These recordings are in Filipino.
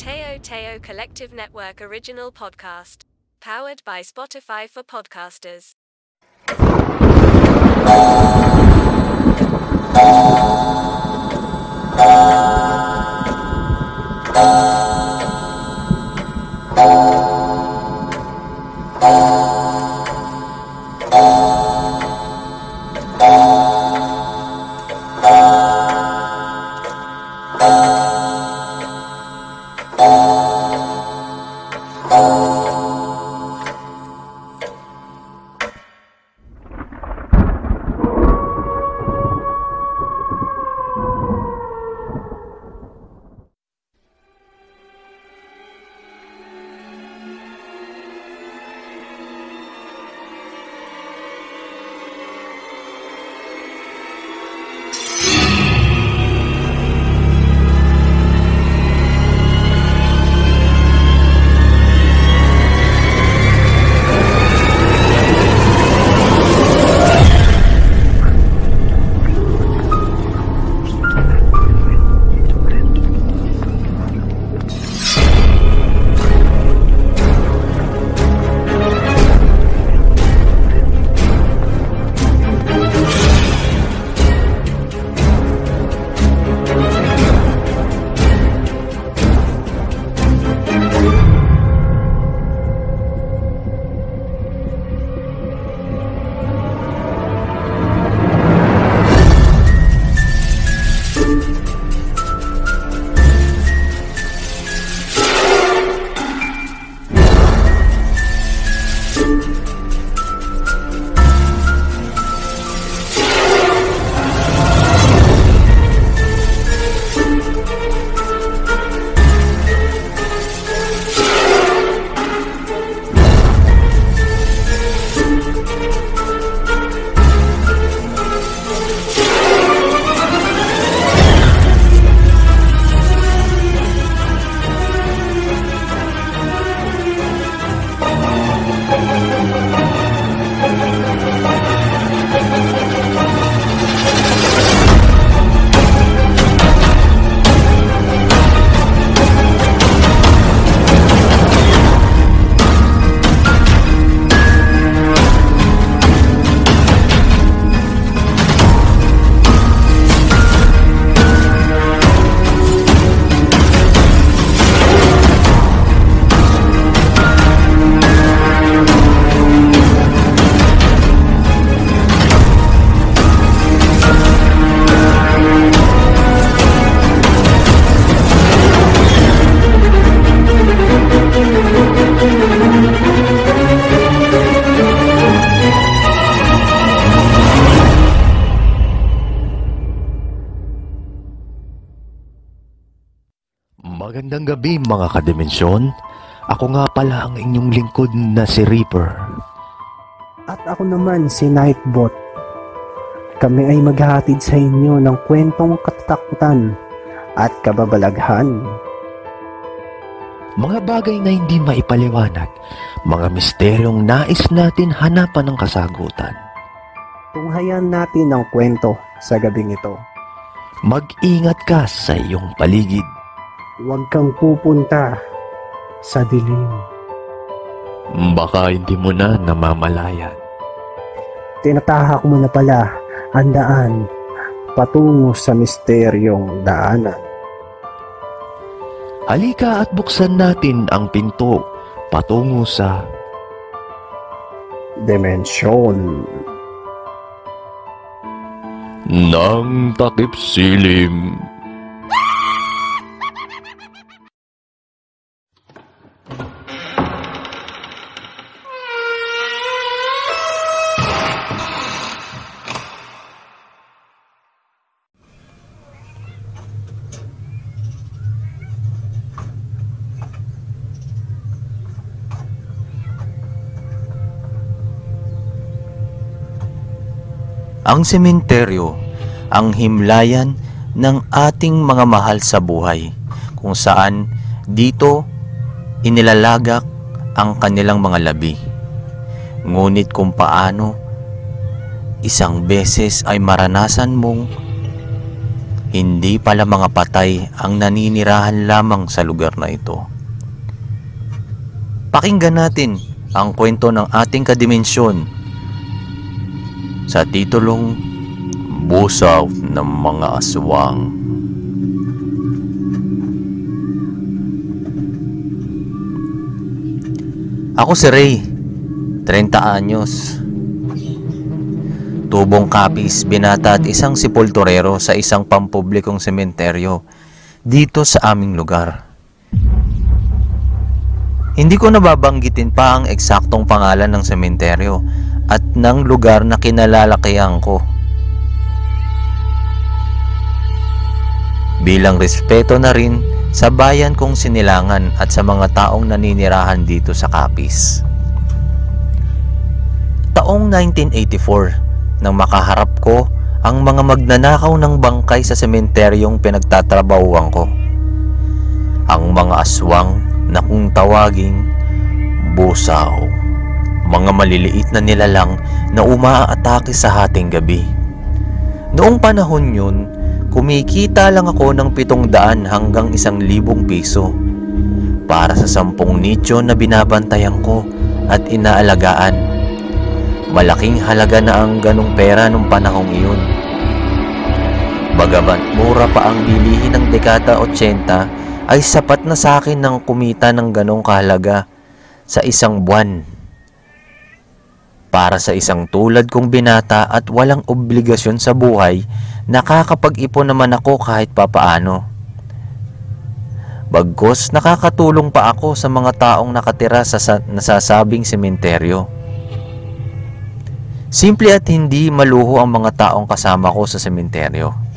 Teo Teo Collective Network original podcast. Powered by Spotify for podcasters. Magandang gabi mga kadimensyon. Ako nga pala ang inyong lingkod na si Reaper. At ako naman si Nightbot. Kami ay maghahatid sa inyo ng kwentong katatakutan at kababalaghan. Mga bagay na hindi maipaliwanag, mga misteryong nais natin hanapan ng kasagutan. Tunghayan natin ang kwento sa gabing ito. Mag-ingat ka sa iyong paligid. Huwag kang pupunta sa dilim. Baka hindi mo na namamalayan. Tinatahak mo na pala ang daan patungo sa misteryong daanan. Halika at buksan natin ang pinto patungo sa Dimensyon. Nang takip silim. Ang sementeryo, ang himlayan ng ating mga mahal sa buhay, kung saan dito inilalagak ang kanilang mga labi. Ngunit kung paano isang beses ay maranasan mong hindi pala mga patay ang naninirahan lamang sa lugar na ito. Pakinggan natin ang kwento ng ating kadimensyon sa titulong Busaw ng mga aswang. Ako si Ray, 30 anyos. Tubong kapis, binata at isang sepulturero sa isang pampublikong sementeryo dito sa aming lugar. Hindi ko nababanggitin pa ang eksaktong pangalan ng sementeryo at ng lugar na kinalalakihan ko. Bilang respeto na rin sa bayan kong sinilangan at sa mga taong naninirahan dito sa Kapis. Taong 1984 nang makaharap ko ang mga magnanakaw ng bangkay sa sementeryong pinagtatrabahuan ko. Ang mga aswang na kung tawaging busaw. Mga maliliit na nilalang na umaatake sa hating gabi. Noong panahon yun, kumikita lang ako ng pitong daan hanggang isang libong piso para sa sampung nicho na binabantayan ko at inaalagaan. Malaking halaga na ang ganong pera nung panahong iyon. Bagamat mura pa ang bilihin ng dekada 80 ay sapat na sa akin ng kumita ng ganong kahalaga sa isang buwan. Para sa isang tulad kong binata at walang obligasyon sa buhay, nakakapag-ipon naman ako kahit papaano. Bagkos nakakatulong pa ako sa mga taong nakatira sa sa- nasasabing sementeryo. Simple at hindi maluho ang mga taong kasama ko sa sementeryo.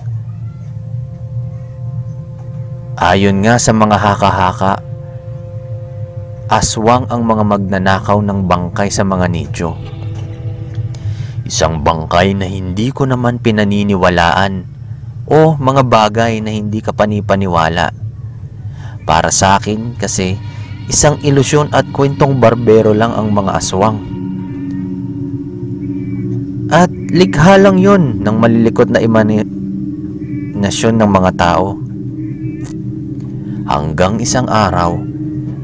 Ayon nga sa mga haka-haka, aswang ang mga magnanakaw ng bangkay sa mga nicho. Isang bangkay na hindi ko naman pinaniniwalaan o mga bagay na hindi ka panipaniwala. Para sa akin kasi isang ilusyon at kwentong barbero lang ang mga aswang. At likha lang yon ng malilikot na imahinasyon ng mga tao. Hanggang isang araw,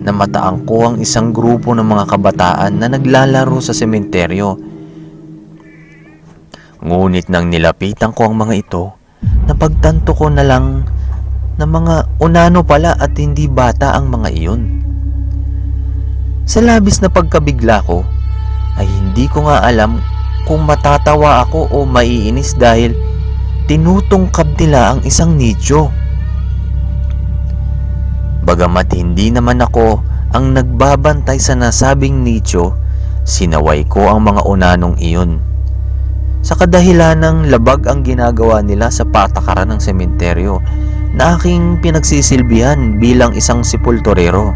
namataan ko ang isang grupo ng mga kabataan na naglalaro sa sementeryo. Ngunit nang nilapitan ko ang mga ito, napagtanto ko na lang na mga unano pala at hindi bata ang mga iyon. Sa labis na pagkabigla ko, ay hindi ko nga alam kung matatawa ako o maiinis dahil tinutungkab nila ang isang nicho. Bagamat hindi naman ako ang nagbabantay sa nasabing nicho, sinaway ko ang mga unanong iyon. Sa kadahilan ng labag ang ginagawa nila sa patakaran ng sementeryo na aking pinagsisilbihan bilang isang sepulturero.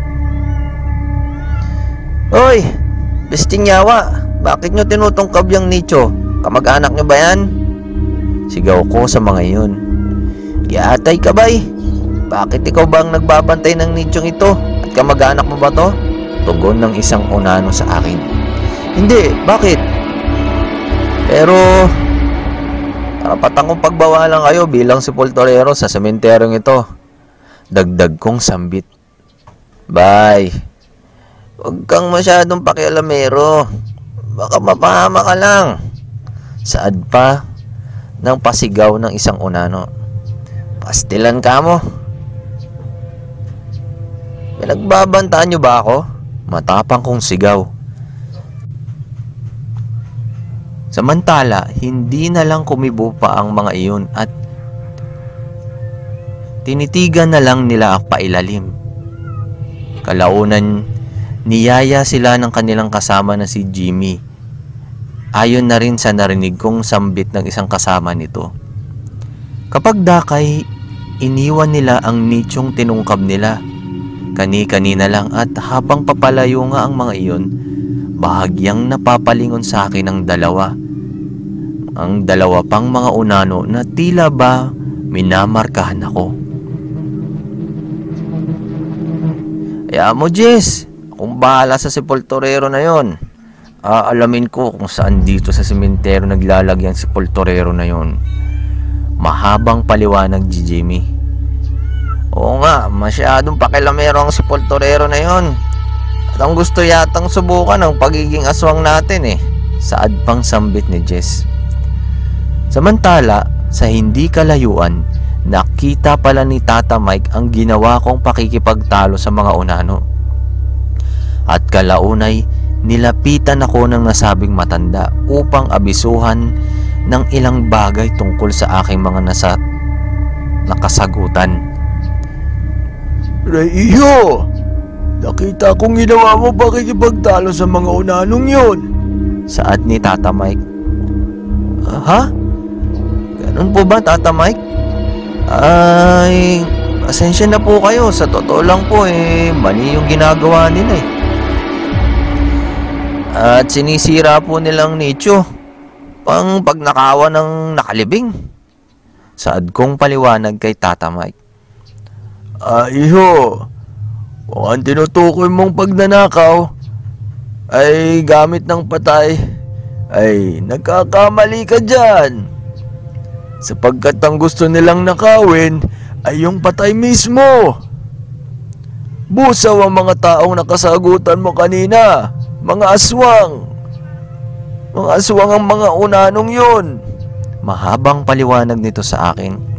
Hoy! Besting yawa! Bakit nyo tinutungkab yung nicho? Kamag-anak nyo ba yan? Sigaw ko sa mga iyon. Giatay ka bay! Bakit ikaw ba ang nagbabantay ng nichong ito? At kamag-anak mo ba to? Tugon ng isang unano sa akin. Hindi, bakit? Pero, karapatan kong pagbawalan kayo bilang sepulturero sa sementeryong ito. Dagdag kong sambit. Bye. Huwag kang masyadong pakialamero. Baka mapahama ka lang. Saad pa ng pasigaw ng isang unano. Pastilan ka mo. Pinagbabantaan niyo ba ako? Matapang kong sigaw. Samantala, hindi na lang kumibo pa ang mga iyon at tinitigan na lang nila ang pailalim. Kalaunan, niyaya sila ng kanilang kasama na si Jimmy. Ayon na rin sa narinig kong sambit ng isang kasama nito. Kapag dakay, iniwan nila ang nichong tinungkab nila. Kani-kanina lang at habang papalayo nga ang mga iyon, bahagyang napapalingon sa akin ang dalawa. Ang dalawa pang mga unano na tila ba minamarkahan ako. Kaya mo, Jess, kung bahala sa sepulturero na yon. Aalamin ko kung saan dito sa sementeryo naglalagyan sepulturero na yon. Mahabang paliwanag Jimmy. Oo nga, masyadong pakilamero ang si Poltorero na yon. At ang gusto yatang subukan ang pagiging aswang natin eh. Saad pang sambit ni Jess. Samantala, sa hindi kalayuan, nakita pala ni Tata Mike ang ginawa kong pakikipagtalo sa mga unano. At kalaunay, nilapitan ako ng nasabing matanda upang abisuhan ng ilang bagay tungkol sa aking mga nasa nakasagutan. Reiyo! Nakita kong ginawa mo pakikipagtalo sa mga unanong yun. Saad ni Tata Mike. "Ah, ha? Ganun po ba, Tata Mike? Ay, pasensya na po kayo. Sa totoo lang po eh, mali yung ginagawa nila eh. At sinisira po nilang nicho pang pagnakawa ng nakalibing. Saad kong paliwanag kay Tata Mike. Ah, iho. Kung ang tinutukoy mong pagnanakaw ay gamit ng patay, ay nagkakamali ka dyan. Sapagkat ang gusto nilang nakawin ay yung patay mismo. Busaw ang mga taong nakasagutan mo kanina, mga aswang. Mga aswang ang mga unanong yun. Mahabang paliwanag nito sa akin.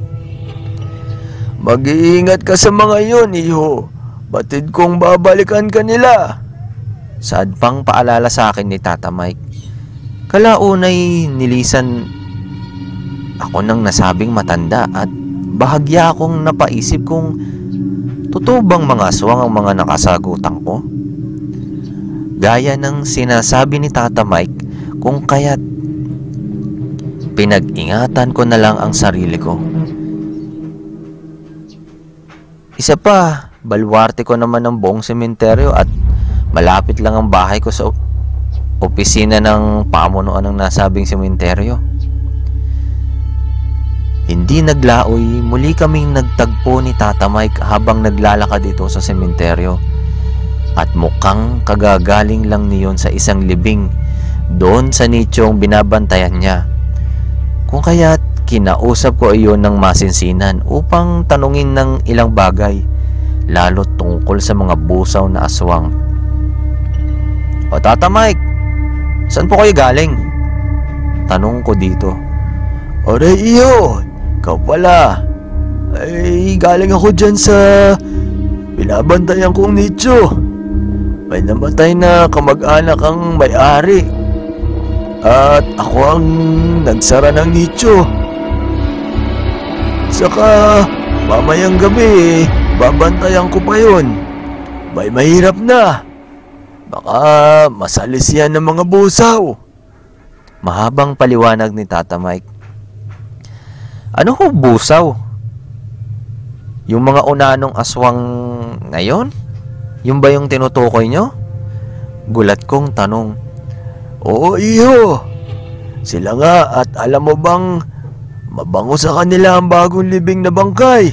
Mag-iingat ka sa mga yun, iho. Batid kong babalikan ka nila. Saad pang paalala sa akin ni Tata Mike. Kalaunay nilisan ako ng nasabing matanda at bahagya akong napaisip kung totoo bang mga aswang ang mga nakasagutan ko. Gaya ng sinasabi ni Tata Mike kung kaya't pinag-ingatan ko na lang ang sarili ko. Isa pa, balwarte ko naman ng buong sementeryo at malapit lang ang bahay ko sa opisina ng pamunuan ng nasabing sementeryo. Hindi naglaoy, muli kaming nagtagpo ni Tata Mike habang naglalakad dito sa sementeryo. At mukhang kagagaling lang niyon sa isang libing doon sa nichong binabantayan niya. Kung kaya't kinausap ko iyon ng masinsinan upang tanungin ng ilang bagay lalo tungkol sa mga busaw na aswang. O Tata Mike, saan po kayo galing? Tanong ko dito. Aray iyo, ikaw pala. Ay, galing ako dyan sa binabantayan kong nicho. May namatay na kamag-anak ang may-ari. At ako ang nagsara ng nicho. Saka, mamayang gabi, babantayan ko pa yun. May mahirap na. Baka masalis yan ng mga busaw. Mahabang paliwanag ni Tata Mike. Ano ho busaw? Yung mga unanong aswang ngayon? Yung ba yung tinutukoy nyo? Gulat kong tanong. Oo, iyo. Sila nga at alam mo bang mabango sa kanila ang bagong libing na bangkay.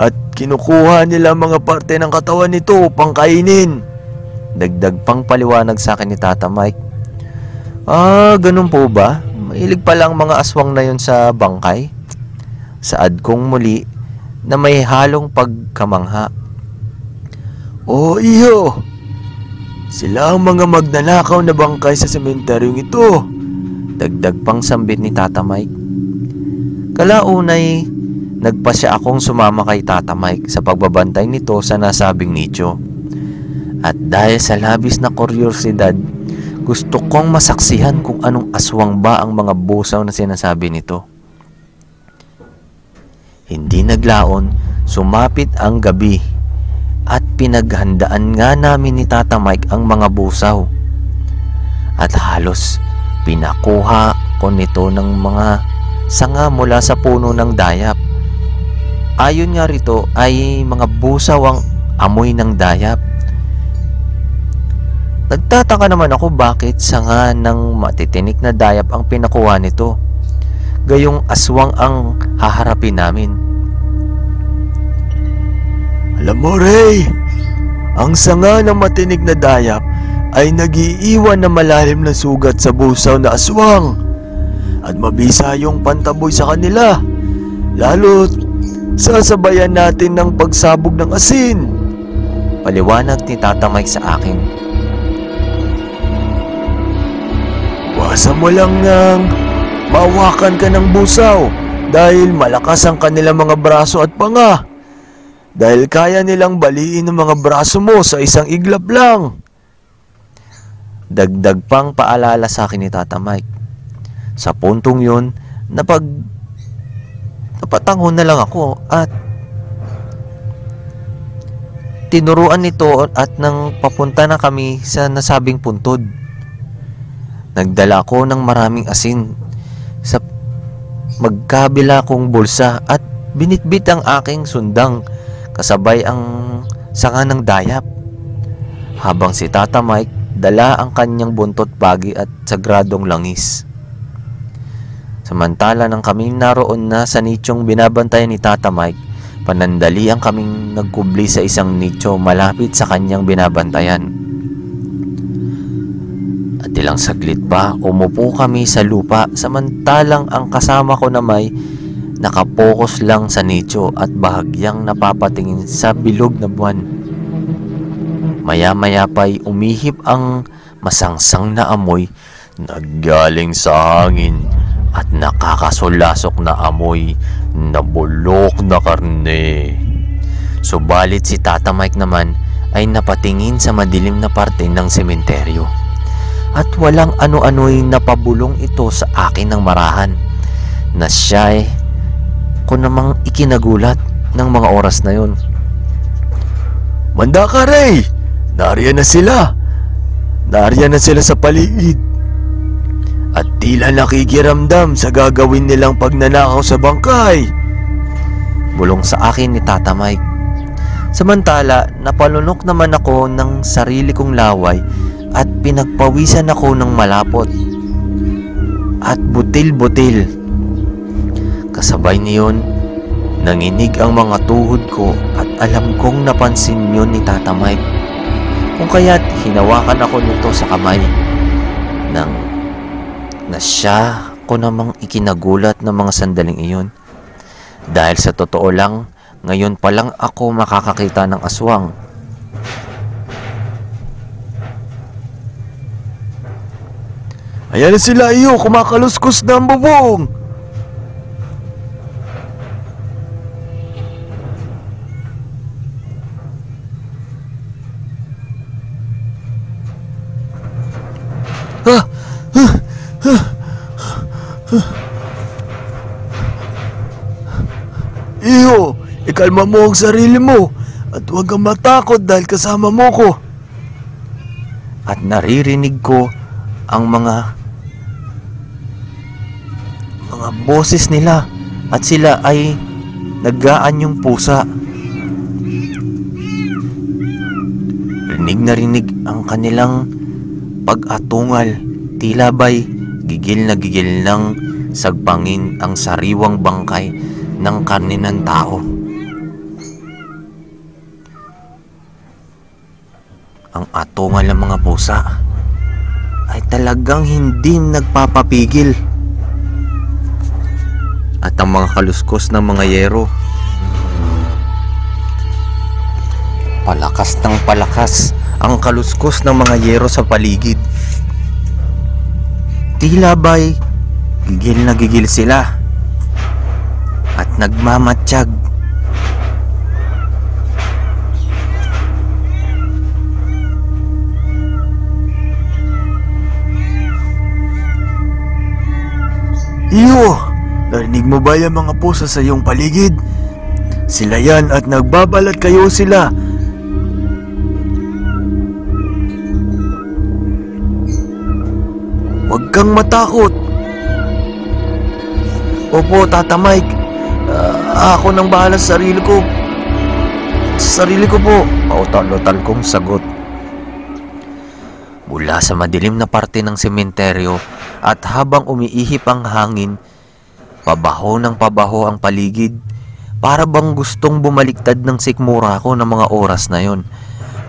At kinukuha nila mga parte ng katawan nito upang kainin. Dagdag pang paliwanag sa akin ni Tata Mike. Ah, ganun po ba? Mahilig pala ang mga aswang na yun sa bangkay? Saad kong muli na may halong pagkamangha. Oo, iyo. Sila ang mga magnanakaw na bangkay sa sementeryong ito. Dagdag pang sambit ni Tata Mike. Kalaunay, nagpasya akong sumama kay Tata Mike sa pagbabantay nito sa nasabing nicho. At dahil sa labis na kuryosidad, gusto kong masaksihan kung anong aswang ba ang mga busaw na sinasabi nito. Hindi naglaon, sumapit ang gabi at pinaghandaan nga namin ni Tata Mike ang mga busaw. At halos pinakuha ko nito ng mga sanga mula sa puno ng dayap. Ayon nga rito ay mga busaw ang amoy ng dayap. Nagtataka naman ako bakit sanga ng matitinik na dayap ang pinakuha nito. Gayong aswang ang haharapin namin. Alam mo, Ray, ang sanga ng matinig na dayap ay nagiiwan na malalim na sugat sa busaw na aswang. At mabisa yung pantaboy sa kanila Lalo't sasabayan natin ng pagsabog ng asin. Paliwanag ni Tata Mike sa akin. Wasa mo lang nang mawakan ka ng busaw dahil malakas ang kanilang mga braso at panga. Dahil kaya nilang baliin ang mga braso mo sa isang iglap lang. Dagdag pang paalala sa akin ni Tata Mike. Sa puntong yun, napag... Napatango na lang ako at tinuruan nito at nang papunta na kami sa nasabing puntod. Nagdala ko ng maraming asin sa magkabila kong bulsa at binitbit ang aking sundang kasabay ang sanga ng dayap. Habang si Tata Mike dala ang kanyang buntot bagi at sagradong langis. Samantala nang kaming naroon na sa nichong binabantayan ni Tata Mike, panandali ang kaming nagkubli sa isang nicho malapit sa kanyang binabantayan. At ilang saglit pa, umupo kami sa lupa samantalang ang kasama ko na may nakapokus lang sa nicho at bahagyang napapatingin sa bilog na buwan. Maya-maya pa'y umihip ang masangsang na amoy naggaling sa hangin nakakasulasok na amoy na bulok na karne. Subalit si Tata Mike naman ay napatingin sa madilim na parte ng sementeryo. At walang ano-ano'y napabulong ito sa akin ng marahan na siya ay ko namang ikinagulat ng mga oras na yon. Manda ka, Ray! Nariyan na sila! Nariyan na sila sa paligid. At tila nakikiramdam sa gagawin nilang pagnanakaw sa bangkay. Bulong sa akin ni Tata Mike. Samantala, napalunok naman ako ng sarili kong laway at pinagpawisan ako ng malapot at butil-butil. Kasabay niyon, nanginig ang mga tuhod ko at alam kong napansin yun ni Tata Mike. Kung kaya't hinawakan ako nito sa kamay nang na siya ko namang ikinagulat ng mga sandaling iyon. Dahil sa totoo lang, ngayon pa lang ako makakakita ng aswang. Ayan na sila iyo, kumakaluskos na ang bubong. Ah! Ikalma mo ang sarili mo at huwag kang matakot dahil kasama mo ko. At naririnig ko ang mga mga boses nila at sila ay naggaan yung pusa. Rinig na rinig ang kanilang pag-atungal. Tila ba'y gigil na gigil ng sagpangin ang sariwang bangkay ng karne ng tao. Ang atungal ng mga pusa ay talagang hindi nagpapapigil. At ang mga kaluskos ng mga yero palakas ng palakas ang kaluskos ng mga yero sa paligid. Tila ba'y gigil na gigil sila at nagmamatsyag. Iyo, narinig mo ba yung mga pusa sa iyong paligid? Sila yan at nagbabalat kayo sila. Huwag kang matakot. Opo, Tata Mike. Ah, ako nang bahala sa sarili ko. Sa sarili ko po. Pautal-utal kong sagot. Mula sa madilim na parte ng sementeryo at habang umiihip ang hangin, pabaho ng pabaho ang paligid. Para bang gustong bumaliktad ng sikmura ko ng mga oras na yon.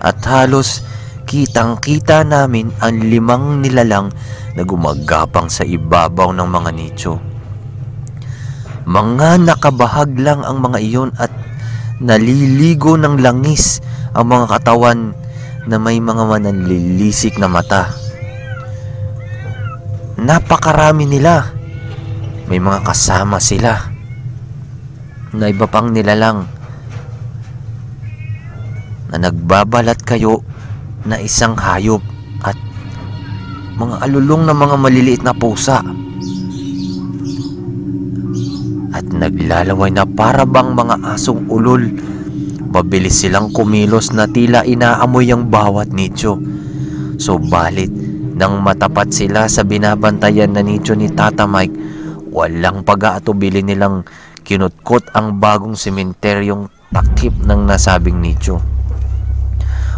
At halos kitang kita namin ang limang nilalang na gumagapang sa ibabaw ng mga nicho. Mga nakabahag lang ang mga iyon at naliligo ng langis ang mga katawan na may mga mananlilisik na mata. Napakarami nila. May mga kasama sila. Na iba pang nilalang. Na nagbabalat kayo na isang hayop at mga alulong na mga maliliit na pusa. At naglalaway na para bang mga asong ulol. Mabilis silang kumilos na tila inaamoy ang bawat nicho. Subalit nang matapat sila sa binabantayan na nicho ni Tata Mike walang pag-aatubili nilang kinutkot ang bagong sementeryong takip ng nasabing nicho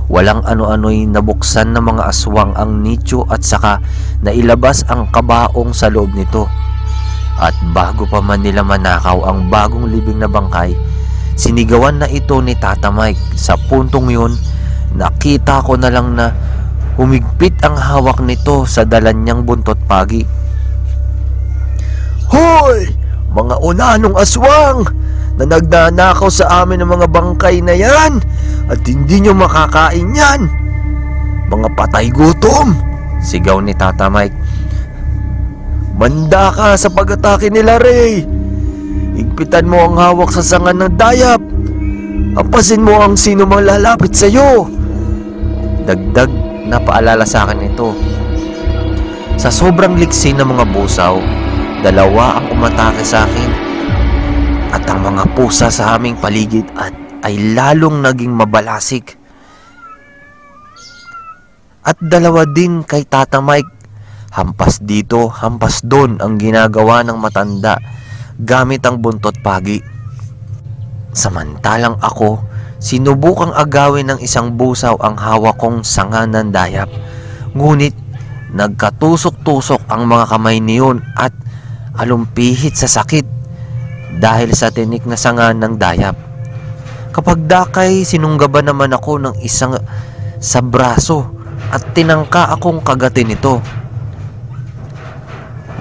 Walang ano-ano'y nabuksan ng mga aswang ang nicho at saka nailabas ang kabaong sa loob nito. At bago pa man nila manakaw ang bagong libing na bangkay, sinigawan na ito ni Tata Mike. Sa puntong yun, nakita ko na lang na humigpit ang hawak nito sa dalan niyang buntot pagi. Hoy! Mga unanong aswang! Na nagnanakaw sa amin ng mga bangkay na yan! At hindi nyo makakain yan! Mga patay gutom! Sigaw ni Tata Mike. Manda ka sa pag-atake nila, Ray! Igpitan mo ang hawak sa sangan ng dayap! Apasin mo ang sino mang lalapit sa'yo! Dagdag na paalala sa akin ito. Sa sobrang liksi ng mga busaw, dalawa ang umatake sa akin. At ang mga pusa sa aming paligid at ay lalong naging mabalasik. At dalawa din kay Tata Mike. Hampas dito, hampas doon ang ginagawa ng matanda gamit ang buntot pagi. Samantalang ako, sinubukang agawin ng isang busaw ang hawak kong sanga ng dayap. Ngunit nagkatusok-tusok ang mga kamay niyon at alumpihit sa sakit dahil sa tinik na sanga ng dayap. Kapag dakay, sinunggaban naman ako ng isang sa braso at tinangka akong kagatin ito.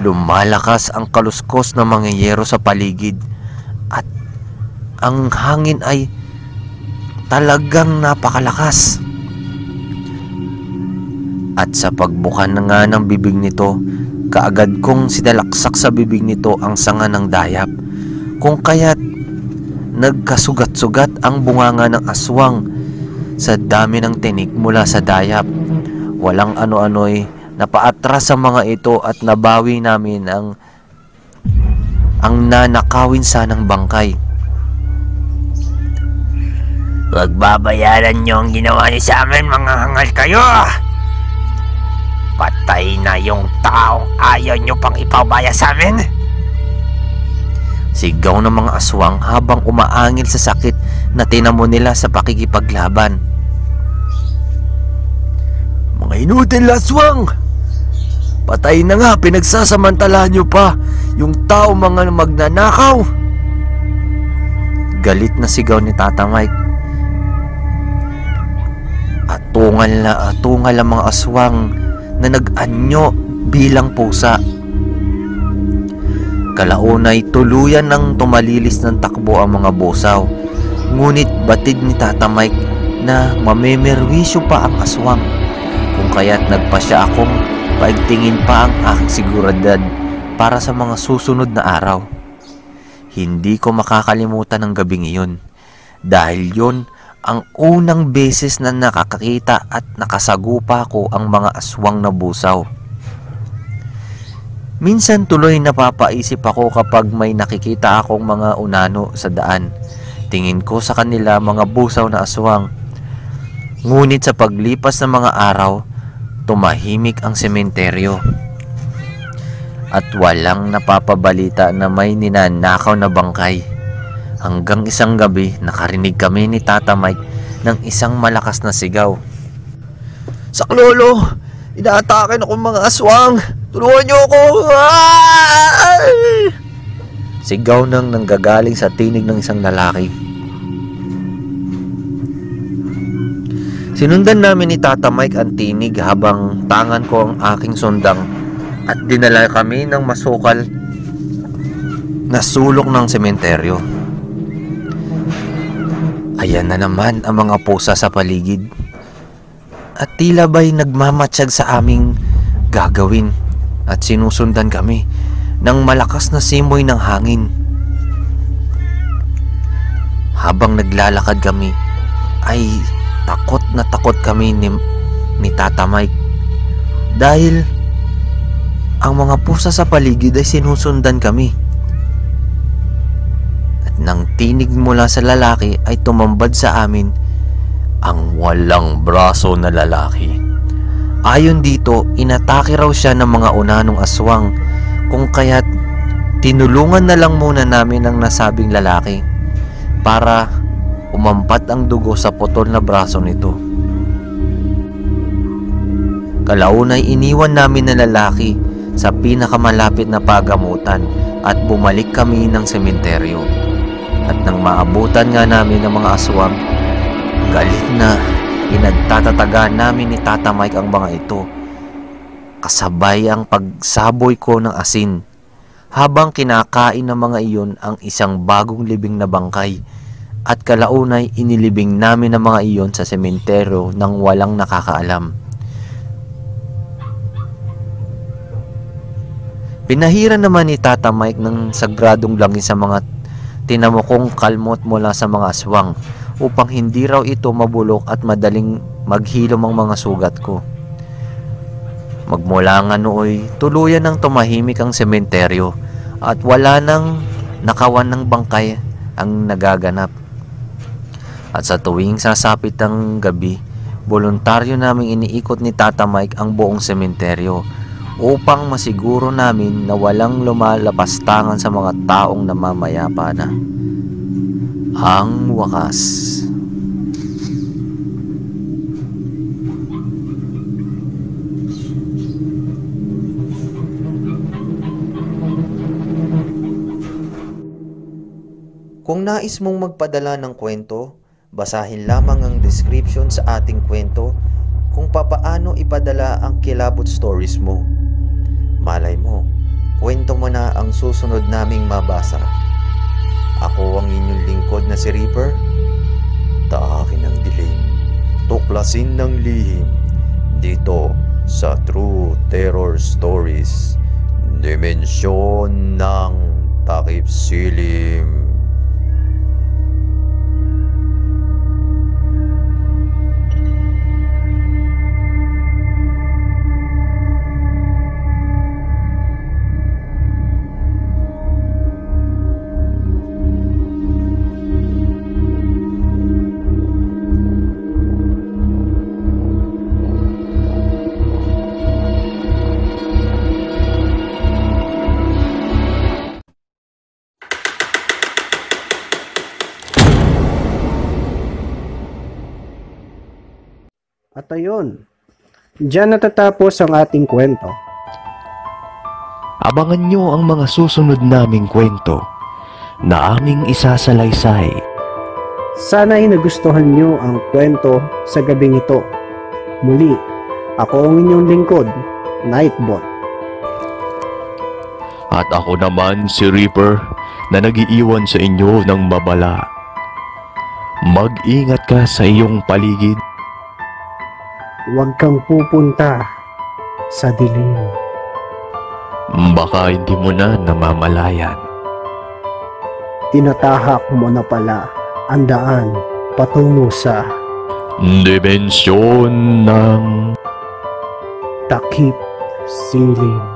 Lumalakas ang kaluskos ng mga yero sa paligid at ang hangin ay talagang napakalakas. At sa pagbukan na nga ng bibig nito, kaagad kong sinalaksak sa bibig nito ang sanga ng dayap. Kung kaya't nagkasugat-sugat ang bunganga ng aswang sa dami ng tinik mula sa dayap. Walang ano-ano'y napaatras sa mga ito at nabawi namin ang ang nanakawin sanang bangkay. Huwag babayaran niyo ang ginawa niyo sa amin, mga hangal kayo! Patay na yung taong ayaw niyo pang ipabaya sa amin! Sigaw ng mga aswang habang umaangil sa sakit na tinamo nila sa pakikipaglaban. Mga inutil na aswang! Patay na nga, pinagsasamantala nyo pa yung tao mga magnanakaw! Galit na sigaw ni Tata Mike. Atungal na atungal ang mga aswang na nag-anyo bilang pusa. Kalaunay tuluyan ng tumalilis ng takbo ang mga busaw. Ngunit batid ni Tata Mike na mamemerwisyo pa ang aswang. Kung kaya't nagpasya akong paigtingin pa ang aking siguradad para sa mga susunod na araw. Hindi ko makakalimutan ang gabing iyon dahil yon ang unang beses na nakakakita at nakasagupa ko ang mga aswang na busaw. Minsan tuloy napapaisip ako kapag may nakikita akong mga unano sa daan. Tingin ko sa kanila mga busaw na aswang. Ngunit sa paglipas ng mga araw, tumahimik ang sementeryo. At walang napapabalita na may ninanakaw na bangkay. Hanggang isang gabi, nakarinig kami ni Tata Mike ng isang malakas na sigaw. Saklolo! Inaatake na akong mga aswang! Tulungan niyo ako! Ay! Sigaw nang nanggagaling sa tinig ng isang lalaki. Sinundan namin ni Tata Mike ang tinig habang tangan ko ang aking sundang at dinala kami ng masukal na sulok ng sementeryo. Ayan na naman ang mga pusa sa paligid. At tila ba'y nagmamatsyag sa aming gagawin at sinusundan kami ng malakas na simoy ng hangin. Habang naglalakad kami ay takot na takot kami ni, ni Tata Mike dahil ang mga pusa sa paligid ay sinusundan kami. Nang tinig mula sa lalaki ay tumambad sa amin ang walang braso na lalaki. Ayon dito, inatake raw siya ng mga unanong aswang kung kaya't tinulungan na lang muna namin ang nasabing lalaki para umampat ang dugo sa putol na braso nito. Kalaunay iniwan namin na lalaki sa pinakamalapit na pagamutan at bumalik kami ng sementeryo. At nang maabutan nga namin ng mga aswang, galit na pinagtatataga namin ni Tata Mike ang mga ito. Kasabay ang pagsaboy ko ng asin habang kinakain ng mga iyon ang isang bagong libing na bangkay at kalaunay inilibing namin ang mga iyon sa sementeryo nang walang nakakaalam. Pinahiran naman ni Tata Mike ng sagradong langis sa mga tinamukong kalmot mula sa mga aswang upang hindi raw ito mabulok at madaling maghilom ang mga sugat ko. Magmula nga nooy tuluyan ng tumahimik ang sementeryo at wala nang nakawan ng bangkay ang nagaganap. At sa tuwing sasapit ang gabi, voluntaryo naming iniikot ni Tata Mike ang buong sementeryo upang masiguro namin na walang lumalapastangan sa mga taong namamayapa na. Ang wakas. Kung nais mong magpadala ng kwento, basahin lamang ang description sa ating kwento kung papaano ipadala ang kilabot stories mo. Susunod naming mabasa. Ako ang inyong lingkod na si Reaper. Taakin ang dilim, tuklasin ng lihim, dito sa True Terror Stories, Dimensyon ng Takip Silim. At ayun, dyan natatapos ang ating kwento. Abangan nyo ang mga susunod naming kwento na aming isasalaysay. Sana ay nagustuhan nyo ang kwento sa gabing ito. Muli, ako ang inyong lingkod, Nightbot. At ako naman si Reaper na nagiiwan sa inyo ng babala. Mag-ingat ka sa iyong paligid. Huwag kang pupunta sa dilim. Baka hindi mo na namamalayan. Tinatahak mo na pala ang daan patungo sa Dimensyon ng takip silim.